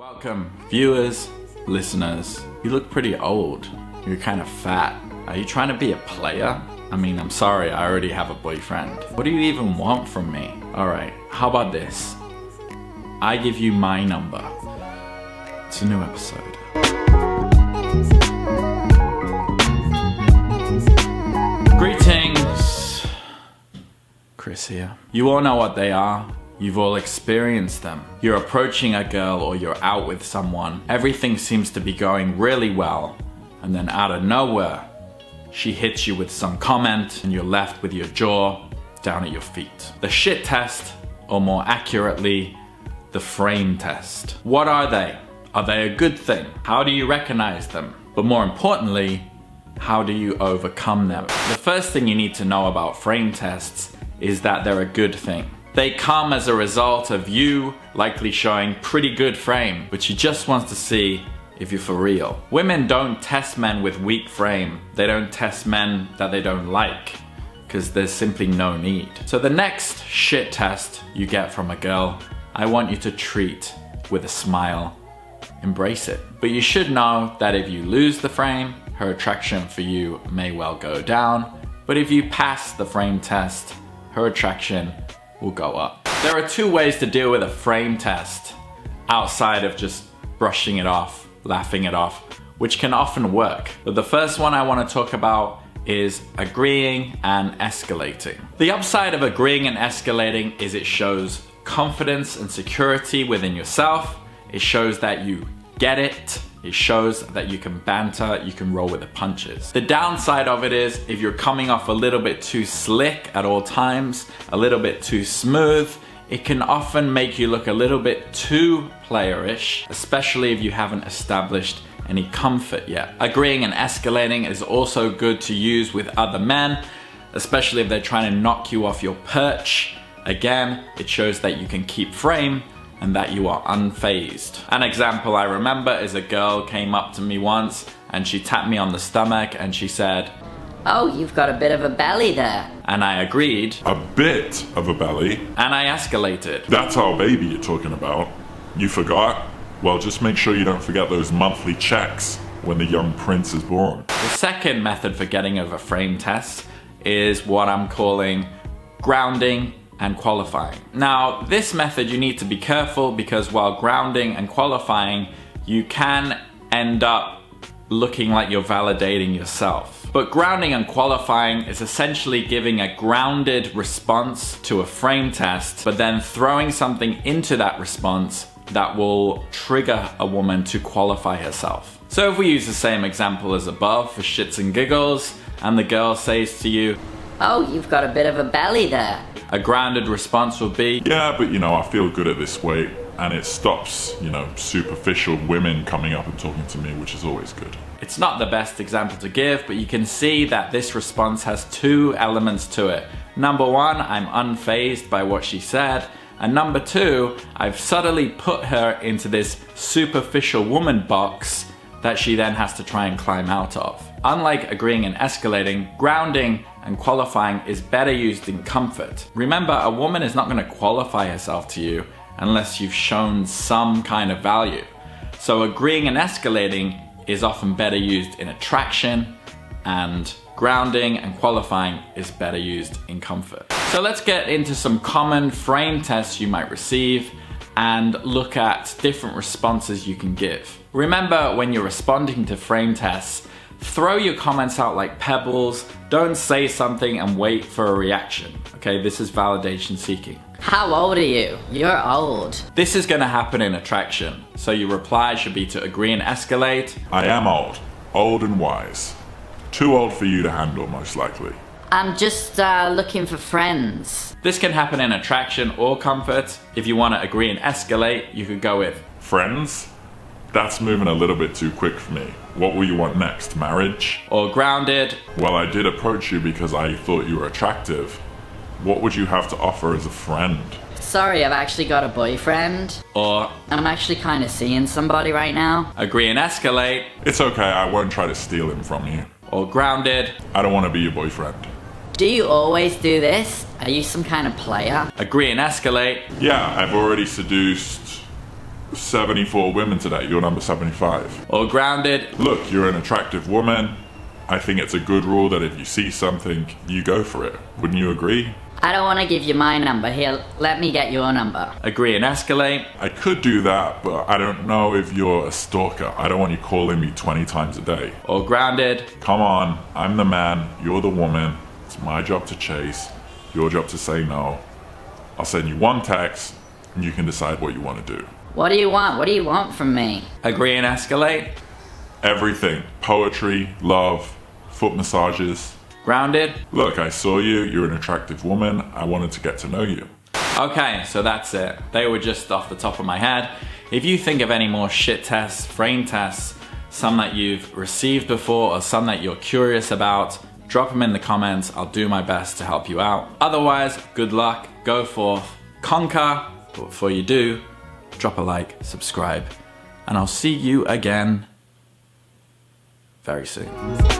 Welcome, viewers, listeners. You look pretty old. You're kind of fat. Are you trying to be a player? I mean, I'm sorry, I already have a boyfriend. What do you even want from me? Alright, how about this? I give you my number. It's a new episode. Greetings! Chris here. You all know what they are. You've all experienced them. You're approaching a girl or you're out with someone. Everything seems to be going really well. And then out of nowhere, she hits you with some comment and you're left with your jaw down at your feet. The shit test, or more accurately, the frame test. What are they? Are they a good thing? How do you recognize them? But more importantly, how do you overcome them? The first thing you need to know about frame tests is that they're a good thing. They come as a result of you likely showing pretty good frame, but she just wants to see if you're for real. Women don't test men with weak frame. They don't test men that they don't like because there's simply no need. So the next shit test you get from a girl, I want you to treat with a smile. Embrace it. But you should know that if you lose the frame, her attraction for you may well go down. But if you pass the frame test, her attraction will go up. There are two ways to deal with a frame test outside of just brushing it off, laughing it off, which can often work. But the first one I want to talk about is agreeing and escalating. The upside of agreeing and escalating is it shows confidence and security within yourself. It shows that you get it. It shows that you can banter, you can roll with the punches. The downside of it is if you're coming off a little bit too slick at all times, a little bit too smooth, it can often make you look a little bit too playerish, especially if you haven't established any comfort yet. Agreeing and escalating is also good to use with other men, especially if they're trying to knock you off your perch. Again, it shows that you can keep frame and that you are unfazed. An example I remember is a girl came up to me once and she tapped me on the stomach and she said, Oh, you've got a bit of a belly there. and I agreed, A bit of a belly. and I escalated. That's our baby you're talking about. You forgot? Well, just make sure you don't forget those monthly checks when the young prince is born. The second method for getting over frame tests is what I'm calling grounding and qualifying. Now, this method you need to be careful because while grounding and qualifying, you can end up looking like you're validating yourself. But grounding and qualifying is essentially giving a grounded response to a frame test, but then throwing something into that response that will trigger a woman to qualify herself. So if we use the same example as above for shits and giggles, and the girl says to you, Oh, you've got a bit of a belly there. a grounded response would be, Yeah, but you know, I feel good at this weight, and it stops, you know, superficial women coming up and talking to me, which is always good. It's not the best example to give, but you can see that this response has two elements to it. Number one, I'm unfazed by what she said. And number two, I've subtly put her into this superficial woman box that she then has to try and climb out of. Unlike agreeing and escalating, grounding and qualifying is better used in comfort. Remember, a woman is not going to qualify herself to you unless you've shown some kind of value. So agreeing and escalating is often better used in attraction and grounding and qualifying is better used in comfort. So let's get into some common frame tests you might receive and look at different responses you can give. Remember when you're responding to frame tests, throw your comments out like pebbles, don't say something and wait for a reaction. Okay, this is validation seeking. How old are you? You're old. This is gonna happen in attraction, so your reply should be to agree and escalate, I am old, old and wise. Too old for you to handle, most likely. I'm just uh, looking for friends. This can happen in attraction or comfort. If you want to agree and escalate, you could go with Friends? That's moving a little bit too quick for me. What will you want next? Marriage? or grounded, Well, I did approach you because I thought you were attractive. What would you have to offer as a friend? Sorry, I've actually got a boyfriend. or I'm actually kind of seeing somebody right now. agree and escalate, It's okay, I won't try to steal him from you. or grounded, I don't want to be your boyfriend. Do you always do this? Are you some kind of player? agree and escalate, Yeah, I've already seduced 74 women today. You're number 75. Or grounded, Look, you're an attractive woman. I think it's a good rule that if you see something, you go for it. Wouldn't you agree? I don't want to give you my number. Here, let me get your number. agree and escalate, I could do that, but I don't know if you're a stalker. I don't want you calling me 20 times a day. or grounded, Come on, I'm the man, you're the woman. It's my job to chase, your job to say no. I'll send you one text, and you can decide what you want to do. What do you want? What do you want from me? agree and escalate, Everything poetry, love, foot massages. grounded. Look, I saw you, you're an attractive woman, I wanted to get to know you. Okay, so that's it. They were just off the top of my head. If you think of any more shit tests, frame tests, some that you've received before or some that you're curious about, drop them in the comments. I'll do my best to help you out. Otherwise, good luck, go forth, conquer. But before you do, drop a like, subscribe, and I'll see you again very soon.